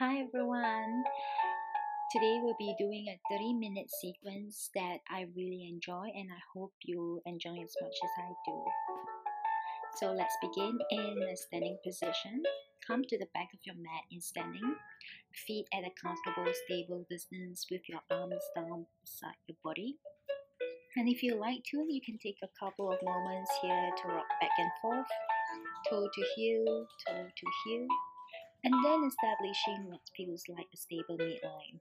Hi everyone. Today we'll be doing a 30 minute sequence that I really enjoy and I hope you enjoy as much as I do. So let's begin in a standing position. Come to the back of your mat in standing. Feet at a comfortable, stable distance with your arms down beside your body. And if you like to, you can take a couple of moments here to rock back and forth, toe to heel, toe to heel, and then establishing what feels like a stable midline.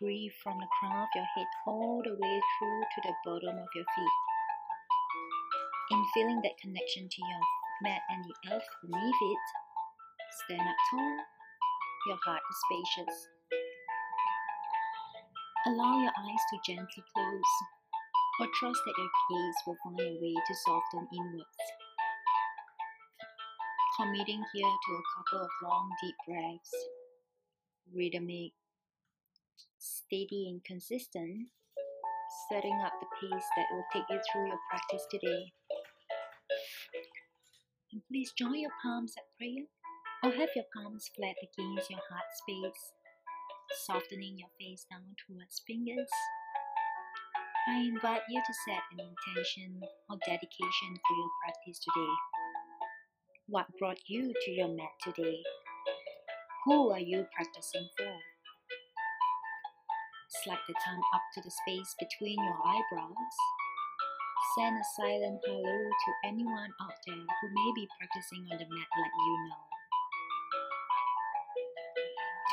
Breathe from the crown of your head all the way through to the bottom of your feet. In feeling that connection to your mat and the earth beneath it, stand up tall, your heart is spacious. Allow your eyes to gently close, or trust that your gaze will find a way to soften inwards. Committing here to a couple of long, deep breaths, rhythmic, steady, and consistent, setting up the pace that will take you through your practice today. And please join your palms at prayer, or have your palms flat against your heart space softening your face down towards fingers. I invite you to set an intention or dedication for your practice today. What brought you to your mat today? Who are you practicing for? Slide the tongue up to the space between your eyebrows. Send a silent hello to anyone out there who may be practicing on the mat like you know.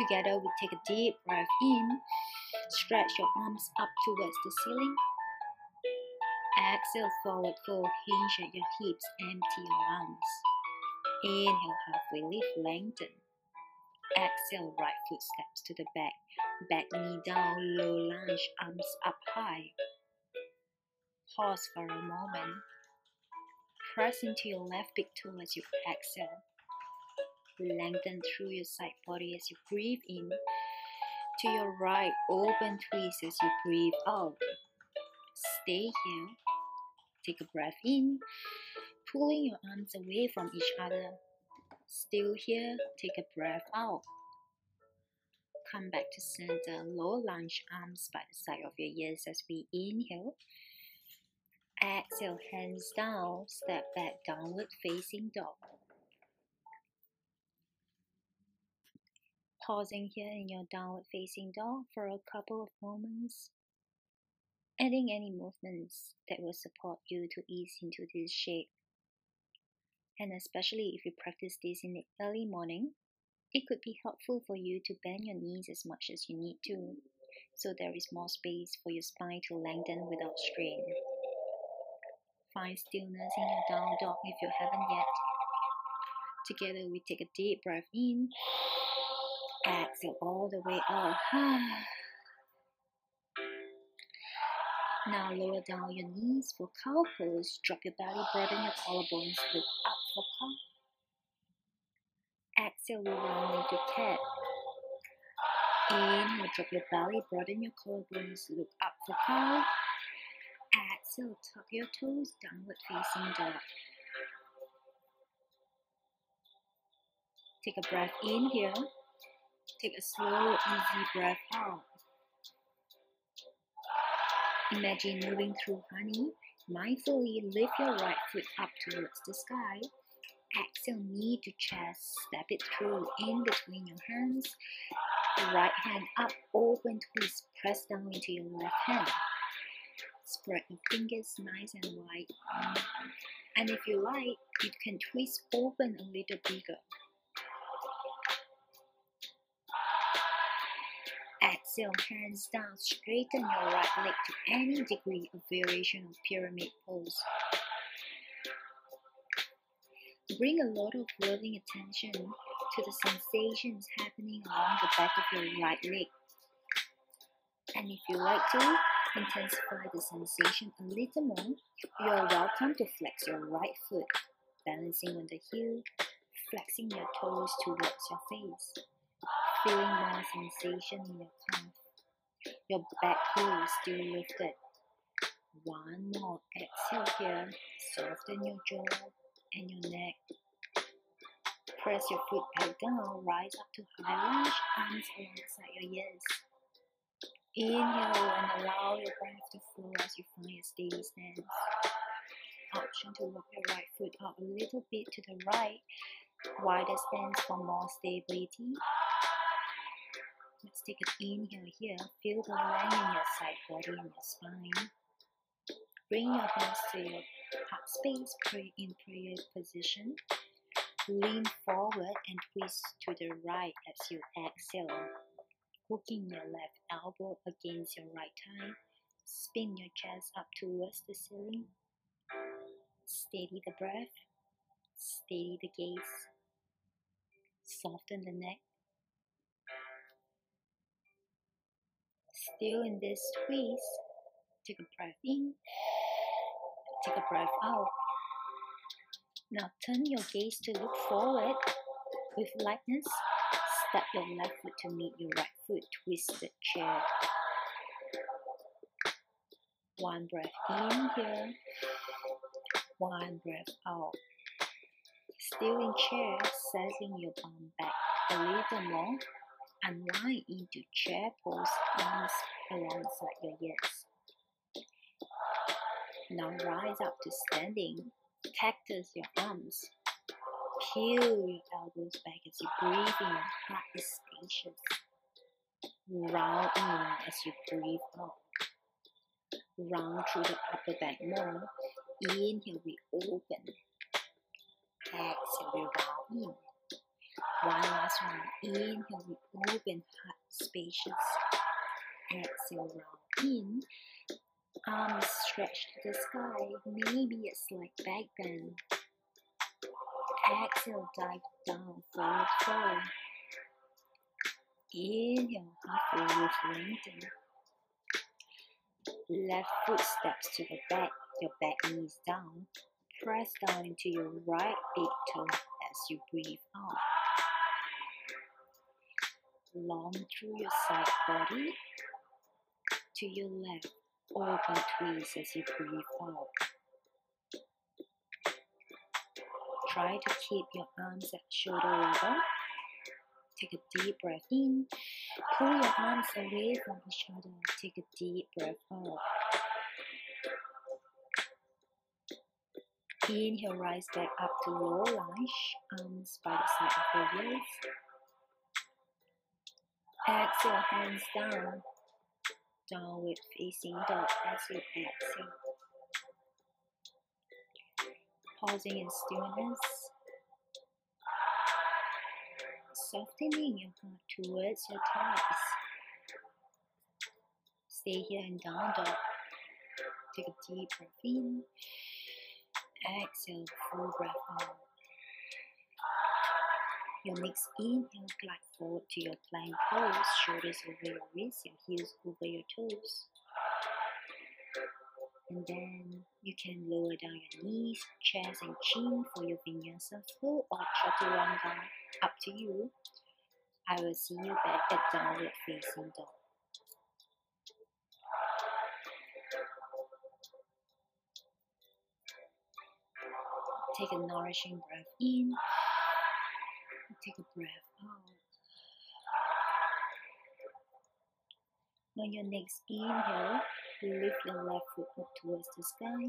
Together, we take a deep breath in. Stretch your arms up towards the ceiling. Exhale, forward fold, hinge at your hips, empty your lungs. Inhale, halfway lift, lengthen. Exhale, right foot steps to the back. Back knee down, low lunge, arms up high. Pause for a moment. Press into your left big toe as you exhale. Lengthen through your side body as you breathe in. To your right, open twist as you breathe out. Stay here. Take a breath in, pulling your arms away from each other. Still here, take a breath out. Come back to center, low lunge arms by the side of your ears as we inhale. Exhale, hands down, step back, downward facing dog. pausing here in your downward facing dog for a couple of moments, adding any movements that will support you to ease into this shape. And especially if you practice this in the early morning, it could be helpful for you to bend your knees as much as you need to, so there is more space for your spine to lengthen without strain. Find stillness in your down dog if you haven't yet. Together, we take a deep breath in Exhale all the way up. now lower down your knees for cow pose. Drop your belly, broaden your collarbones. Look up for cow. Exhale, we round into cat. Inhale, drop your belly, broaden your collarbones. Look up for cow. Exhale, tuck your toes, downward facing dog. Take a breath in here. Take a slow, easy breath out. Imagine moving through honey. Mindfully lift your right foot up towards the sky. Exhale, knee to chest. Step it through in between your hands. Right hand up, open twist. Press down into your left hand. Spread your fingers nice and wide. And if you like, you can twist open a little bigger. Exhale, hands down, straighten your right leg to any degree of variation of pyramid pose. Bring a lot of loving attention to the sensations happening along the back of your right leg. And if you like to intensify the sensation a little more, you are welcome to flex your right foot, balancing on the heel, flexing your toes towards your face feeling more sensation in your calf. Your back heel is still lifted. One more exhale here. Soften your jaw and your neck. Press your foot back down, rise up to high lunge, arms alongside your ears. Inhale and allow your breath to flow as you find a steady stance. Option to walk your right foot out a little bit to the right, wider stance for more stability. Let's take an inhale here. Feel the length in your side body and your spine. Bring your hands to your heart space, pray in prayer position. Lean forward and twist to the right as you exhale. Hooking your left elbow against your right thigh. Spin your chest up towards the ceiling. Steady the breath. Steady the gaze. Soften the neck. Still in this twist. Take a breath in. Take a breath out. Now turn your gaze to look forward with lightness. Step your left foot to meet your right foot. Twist the chair. One breath in here. One breath out. Still in chair, settling your bum back a little more. Unwind into chair pose, arms alongside your ears. Now rise up to standing. Cactus your arms. Peel your elbows back as you breathe in. Heart is spacious. Round in as you breathe out. Round through the upper back more. Inhale, we open. Exhale, we round in. One last one. Inhale, we open, heart spacious. Exhale, round in. Arms stretched to the sky, maybe a slight back bend. Exhale, dive down, forward fold. Inhale, halfway lift, lengthen. Left foot steps to the back, your back knees down. Press down into your right big toe as you breathe out. Long through your side body to your left Open twist as you breathe out. Try to keep your arms at shoulder level. Take a deep breath in. Pull your arms away from each other. Take a deep breath out. Inhale, rise back up to low lunge, arms by the side of your waist. Exhale, hands down downward facing dog as you exhale. Pausing in stillness. Softening your heart towards your thighs. Stay here in down dog. Take a deep breath in. Exhale, full breath out. Your next inhale, glide forward to your plank pose, shoulders over your wrists, your heels over your toes. And then you can lower down your knees, chest, and chin for your vinyasa flow or chaturanga. Up to you. I will see you back at downward facing dog. Take a nourishing breath in take a breath out. On your next inhale, lift your left foot up towards the sky.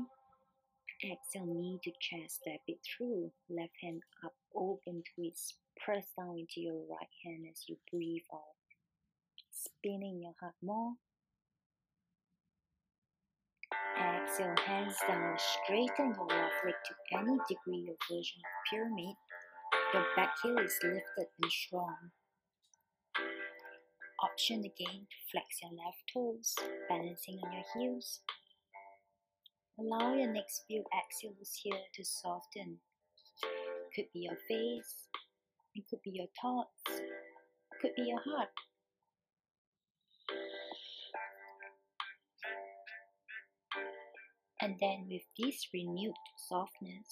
Exhale, knee to chest, step it through. Left hand up, open twist. Press down into your right hand as you breathe out. Spinning your heart more. Exhale, hands down, straighten your left leg to any degree or version of pyramid. Your back heel is lifted and strong. Option again to flex your left toes, balancing on your heels. Allow your next few exhales here to soften. Could be your face, it could be your thoughts, could be your heart. And then with this renewed softness,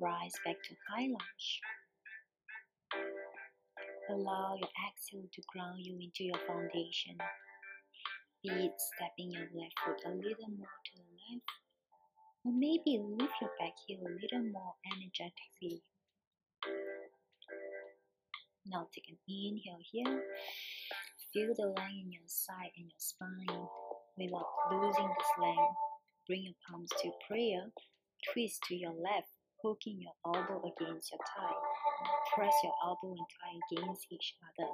rise back to high lunge. Allow your exhale to ground you into your foundation. Be stepping your left foot a little more to the left, or maybe lift your back heel a little more energetically. Now take an inhale here. Feel the length in your side and your spine without losing this length. Bring your palms to prayer. Twist to your left, hooking your elbow against your thigh. Press your elbow and thigh against each other.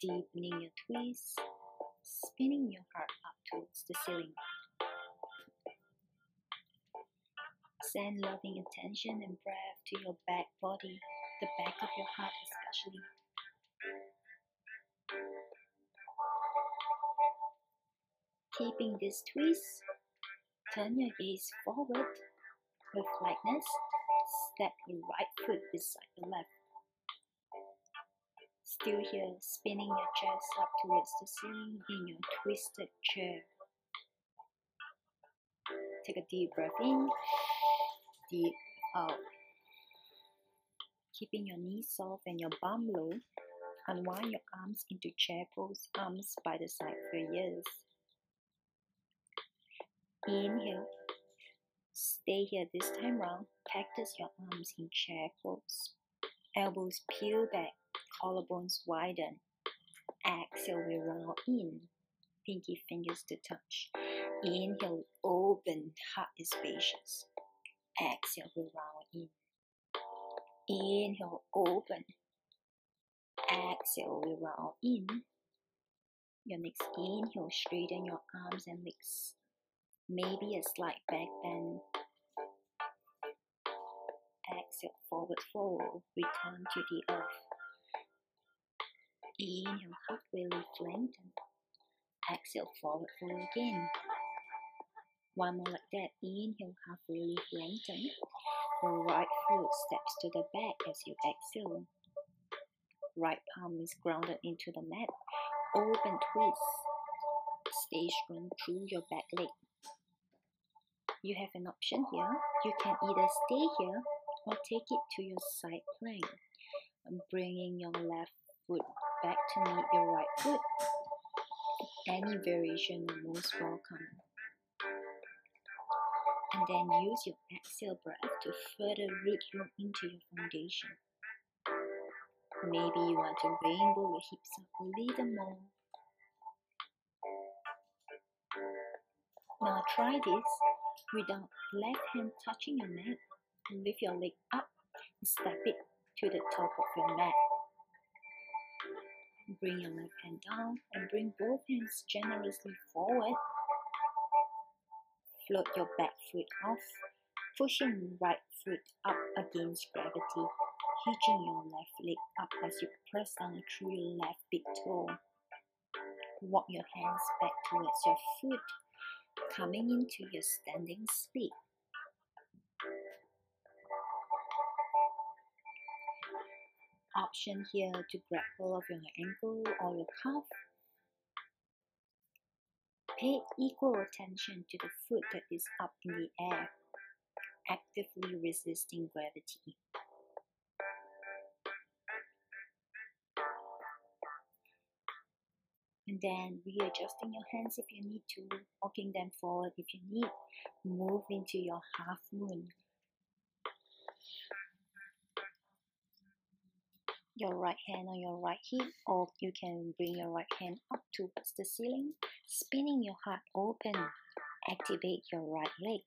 Deepening your twist, spinning your heart up towards the ceiling. Send loving attention and breath to your back body, the back of your heart especially. Keeping this twist, turn your gaze forward with lightness. Step your right foot beside the left. Still here, spinning your chest up towards the ceiling in your twisted chair. Take a deep breath in, deep out. Keeping your knees soft and your bum low, unwind your arms into chair pose, arms by the side for ears. Inhale. Stay here this time round. Practice your arms in chair pose. Elbows peel back, collarbones widen. Exhale, we roll in. Pinky fingers to touch. Inhale, open, heart is spacious. Exhale, we round in. Inhale, open. Exhale, we round in. Your next inhale, straighten your arms and legs maybe a slight back bend. Exhale, forward fold, return to the earth. Inhale, halfway lift, lengthen. Exhale, forward fold again. One more like that. Inhale, halfway lift, lengthen. Right foot steps to the back as you exhale. Right palm is grounded into the mat. Open twist. Stay strong through your back leg you have an option here. You can either stay here or take it to your side plank. Bringing your left foot back to meet your right foot. Any variation is most welcome. And then use your exhale breath to further root you into your foundation. Maybe you want to rainbow your hips up a little more. Now try this without left hand touching your mat. and Lift your leg up and step it to the top of your mat. Bring your left hand down and bring both hands generously forward. Float your back foot off, pushing right foot up against gravity, hitching your left leg up as you press down through your left big toe. Walk your hands back towards your foot coming into your standing split. Option here to grab hold of your ankle or your calf. Pay equal attention to the foot that is up in the air, actively resisting gravity. And then readjusting your hands if you need to, walking them forward if you need. Move into your half moon. Your right hand on your right hip, or you can bring your right hand up towards the ceiling, spinning your heart open. Activate your right leg.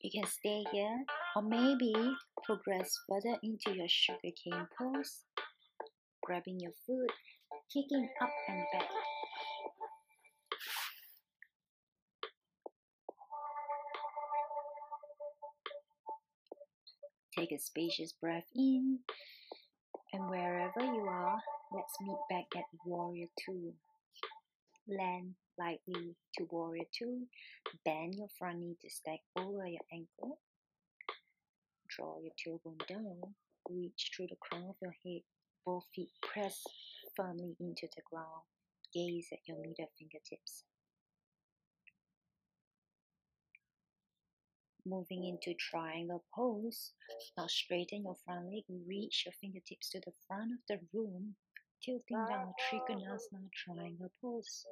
You can stay here or maybe progress further into your sugar cane pose, grabbing your foot, kicking up and back. Take a spacious breath in, and wherever you are, let's meet back at Warrior 2. Land lightly to Warrior 2. Bend your front knee to stack over your ankle. Draw your tailbone down. Reach through the crown of your head. Both feet press firmly into the ground. Gaze at your middle fingertips. Moving into triangle pose. Now straighten your front leg. Reach your fingertips to the front of the room. Tilting down Trikonasana triangle pose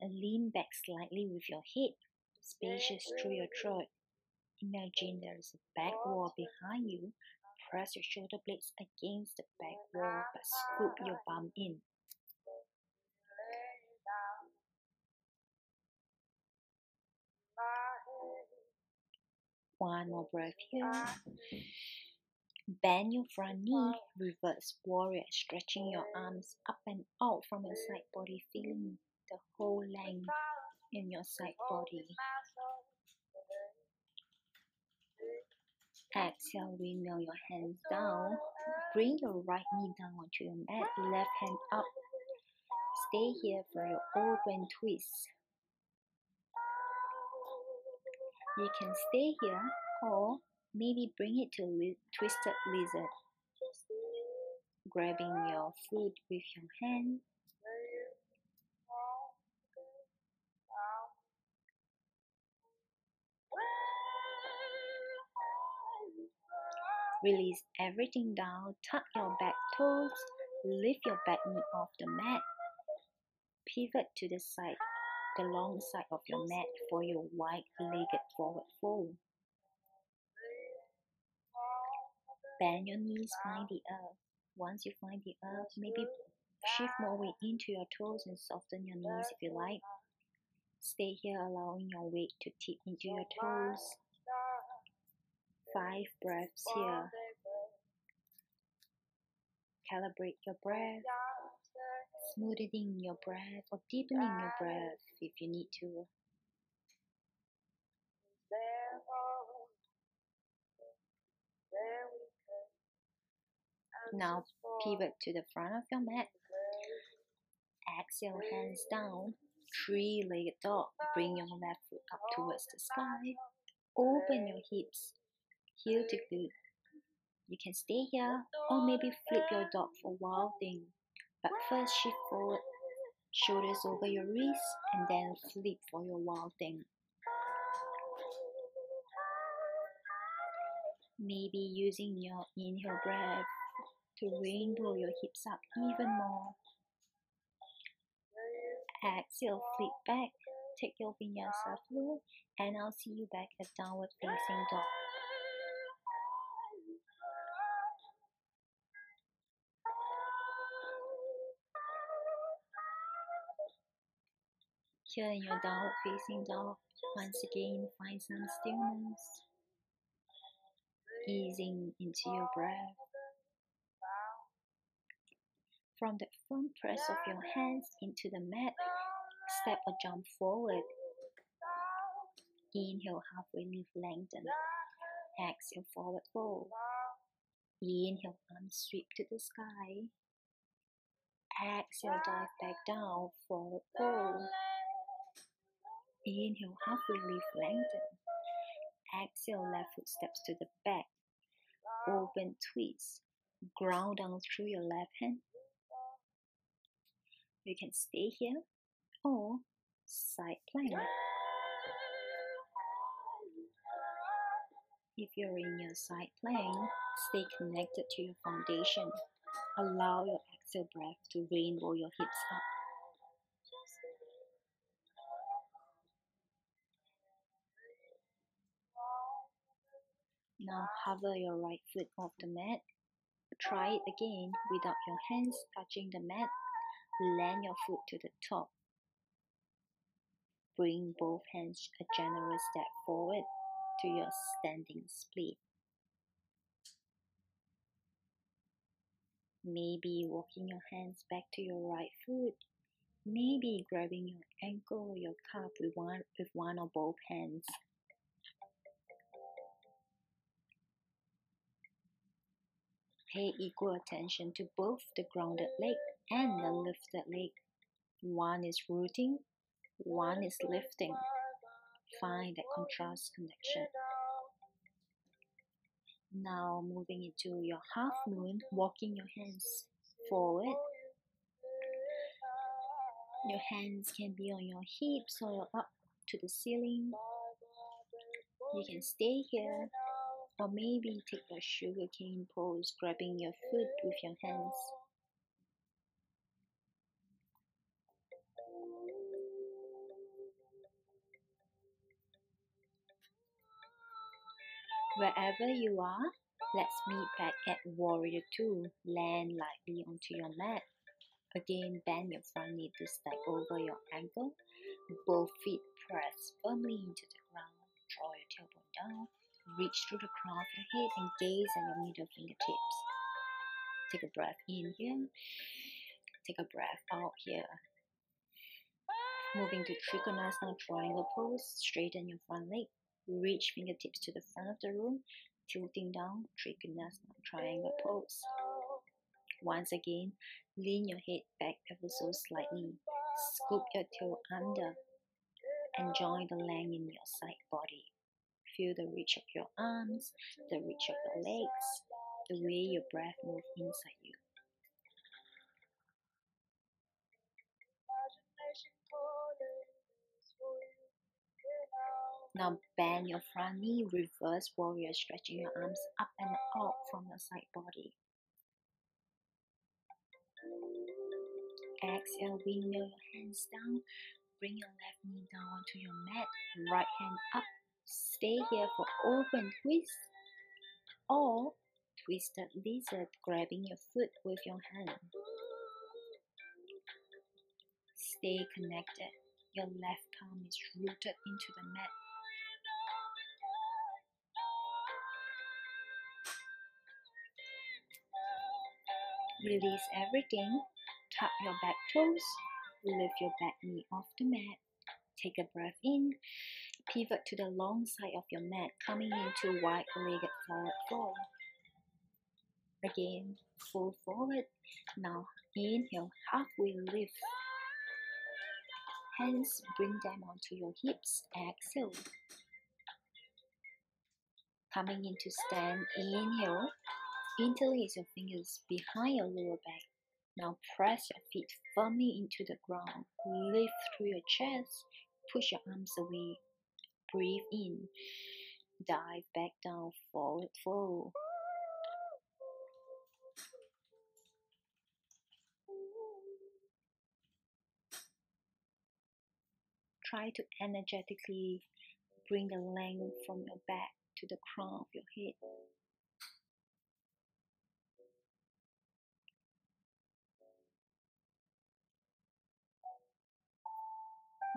and lean back slightly with your head. spacious through your throat. Imagine there is a back wall behind you. Press your shoulder blades against the back wall but scoop your bum in. One more breath here. Bend your front knee, reverse warrior, stretching your arms up and out from your side body, feeling the whole length in your side body. Exhale, windmill your hands down. Bring your right knee down onto your mat, left hand up. Stay here for your open twist. You can stay here or maybe bring it to li twisted lizard. Grabbing your foot with your hand. Release everything down, tuck your back toes, lift your back knee off the mat, pivot to the side the long side of your mat for your wide-legged forward fold. Bend your knees, find the earth. Once you find the earth, maybe shift more weight into your toes and soften your knees if you like. Stay here, allowing your weight to tip into your toes. Five breaths here. Calibrate your breath smoothing your breath or deepening your breath if you need to. Now pivot to the front of your mat. Exhale, hands down. Three-legged dog. Bring your left foot up towards the sky. Open your hips. Heel to glute. You can stay here or maybe flip your dog for wild thing. But first shift forward, shoulders over your wrists, and then flip for your wild thing. Maybe using your inhale breath to rainbow your hips up even more. Exhale, flip back, take your vinyasa flow, and I'll see you back at downward facing dog. Here in your downward facing dog, once again find some stillness, easing into your breath. From the firm press of your hands into the mat, step or jump forward. Inhale, halfway lift, lengthen. Exhale, forward fold. Inhale, arms sweep to the sky. Exhale, dive back down, forward fold. Inhale, halfway lift, lengthen. Exhale, left foot steps to the back. Open twist. Ground down through your left hand. You can stay here or side plank. If you're in your side plank, stay connected to your foundation. Allow your exhale breath to rainbow your hips up. Now uh, hover your right foot off the mat. Try it again without your hands touching the mat. Land your foot to the top. Bring both hands a generous step forward to your standing split. Maybe walking your hands back to your right foot. Maybe grabbing your ankle or your calf with one, with one or both hands. Pay equal attention to both the grounded leg and the lifted leg. One is rooting, one is lifting. Find that contrast connection. Now moving into your half moon, walking your hands forward. Your hands can be on your hips or up to the ceiling. You can stay here or maybe take a sugarcane pose, grabbing your foot with your hands. Wherever you are, let's meet back at Warrior 2. Land lightly onto your mat. Again, bend your front knee to stack over your ankle. Both feet press firmly into the ground. Draw your tailbone down. Reach through the crown of your head and gaze at your middle fingertips. Take a breath in here. Take a breath out here. Moving to Trikonasana triangle pose, straighten your front leg. Reach fingertips to the front of the room, tilting down, Trikonasana triangle pose. Once again, lean your head back ever so slightly. Scoop your tail under. and join the length in your side body. Feel the reach of your arms, the reach of your legs, the way your breath moves inside you. Now bend your front knee, reverse warrior, stretching your arms up and out from your side body. Exhale, wing your hands down. Bring your left knee down onto your mat. Right hand up. Stay here for open twist or twisted lizard, grabbing your foot with your hand. Stay connected. Your left palm is rooted into the mat. Release everything. Tap your back toes. Lift your back knee off the mat. Take a breath in. Pivot to the long side of your mat, coming into wide-legged forward fold. Again, fold forward. Now inhale, halfway lift. Hands bring them onto your hips. Exhale. Coming into stand, inhale. Interlace your fingers behind your lower back. Now press your feet firmly into the ground. Lift through your chest. Push your arms away. Breathe in. Dive back down, forward fold. Try to energetically bring the length from your back to the crown of your head.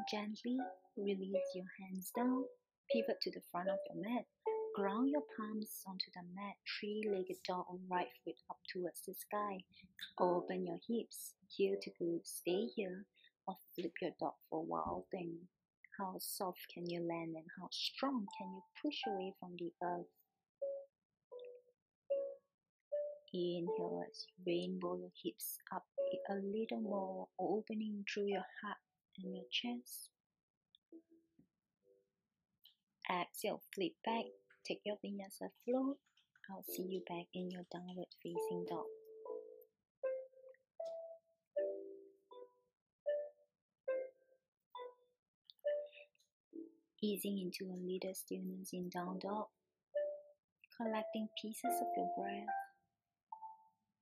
Gently release your hands down, pivot to the front of your mat, ground your palms onto the mat, three-legged dog on right foot up towards the sky. Open your hips, heel to glute, stay here, or flip your dog for wild thing. How soft can you land and how strong can you push away from the earth? Inhale as you rainbow your hips up a little more, opening through your heart and your chest. Exhale, flip back, take your vinyasa flow. I'll see you back in your downward facing dog. Easing into a little stillness in down dog, collecting pieces of your breath,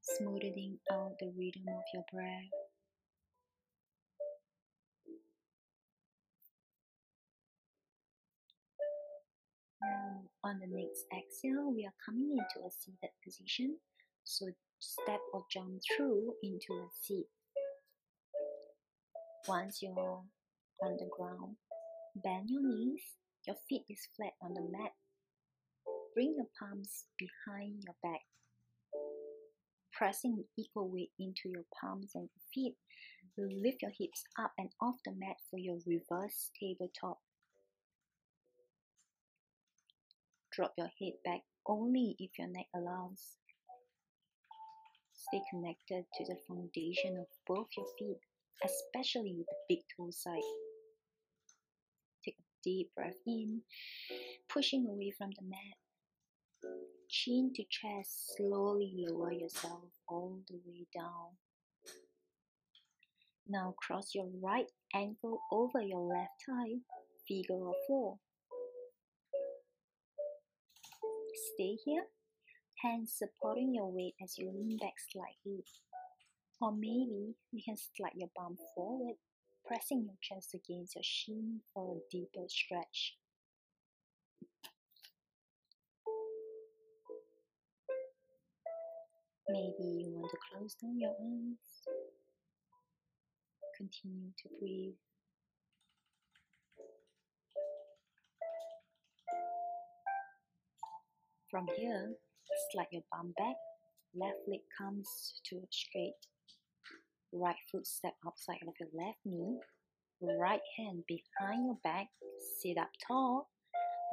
smoothing out the rhythm of your breath. We are coming into a seated position. So step or jump through into a seat. Once you're on the ground, bend your knees. Your feet is flat on the mat. Bring your palms behind your back. Pressing equal weight into your palms and feet. Lift your hips up and off the mat for your reverse tabletop. Drop your head back only if your neck allows. Stay connected to the foundation of both your feet, especially the big toe side. Take a deep breath in, pushing away from the mat. Chin to chest, slowly lower yourself all the way down. Now cross your right ankle over your left thigh, figure four. stay here, hands supporting your weight as you lean back slightly. Or maybe you can slide your bum forward, pressing your chest against your shin for a deeper stretch. Maybe you want to close down your eyes. Continue to breathe From here, slide your bum back. Left leg comes to straight. Right foot step outside of your left knee. Right hand behind your back. Sit up tall.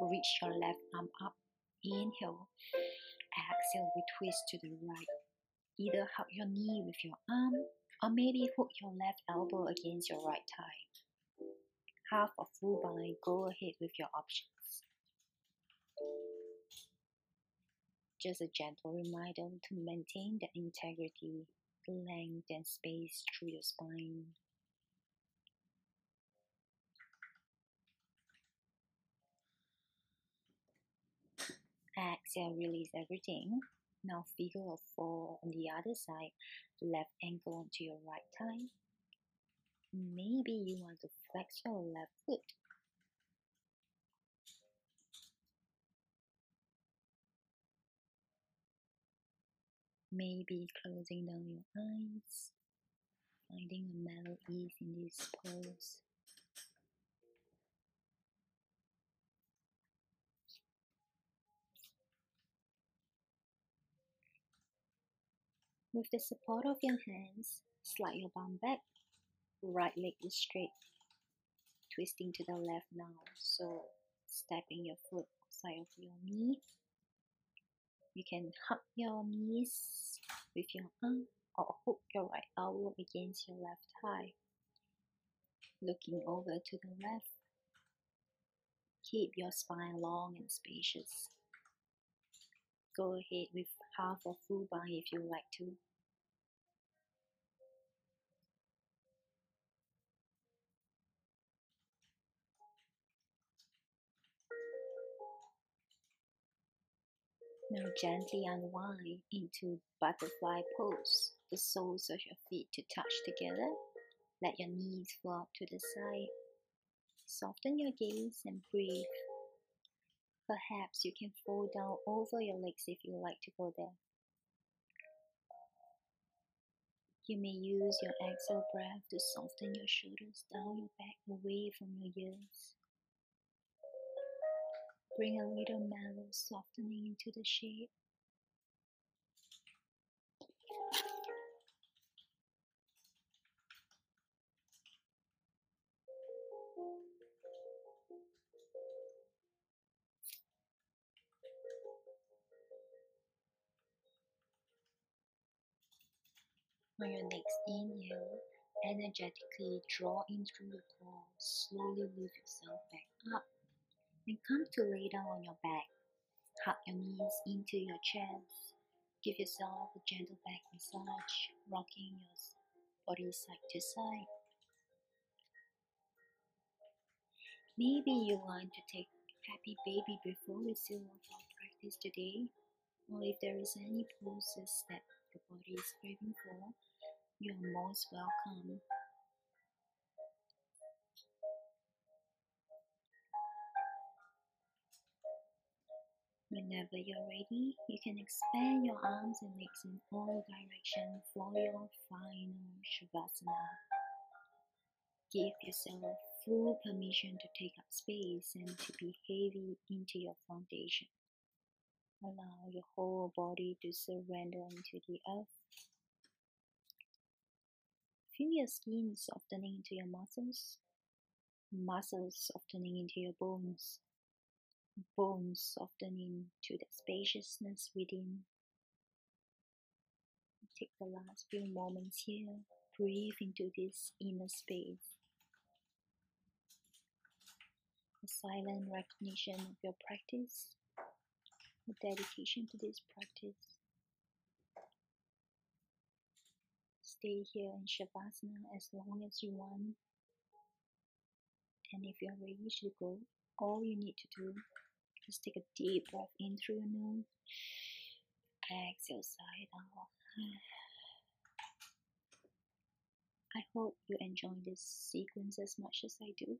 Reach your left arm up. Inhale. Exhale, we twist to the right. Either hug your knee with your arm or maybe hook your left elbow against your right thigh. Half or full bind, go ahead with your options. Just a gentle reminder to maintain the integrity, length, and space through your spine. Exhale, release everything. Now figure of four on the other side, left ankle onto your right thigh. Maybe you want to flex your left foot. Maybe closing down your eyes, finding a mellow ease in this pose. With the support of your hands, slide your bum back. Right leg is straight. Twisting to the left now. So stepping your foot outside of your knee. You can hug your knees with your arm or hook your right elbow against your left thigh. Looking over to the left. Keep your spine long and spacious. Go ahead with half or full bind if you like to. Now gently unwind into butterfly pose. The soles of your feet to touch together. Let your knees flop to the side. Soften your gaze and breathe. Perhaps you can fold down over your legs if you like to go there. You may use your exhale breath to soften your shoulders down your back away from your ears. Bring a little mellow softening into the shape. On your next inhale, energetically draw in through the core. Slowly lift yourself back up and come to lay down on your back. Hug your knees into your chest. Give yourself a gentle back massage, rocking your body side to side. Maybe you want to take happy baby before we seal off our practice today. Or if there is any poses that your body is craving for, you are most welcome. Whenever you're ready, you can expand your arms and legs in all directions for your final Shavasana. Give yourself full permission to take up space and to be heavy into your foundation. Allow your whole body to surrender into the earth. Feel your skin softening into your muscles, muscles softening into your bones bones softening to the spaciousness within. Take the last few moments here. Breathe into this inner space. A silent recognition of your practice, a dedication to this practice. Stay here in Shavasana as long as you want. And if you're ready to go, all you need to do just take a deep breath in through your nose. Exhale, side out. I hope you enjoy this sequence as much as I do.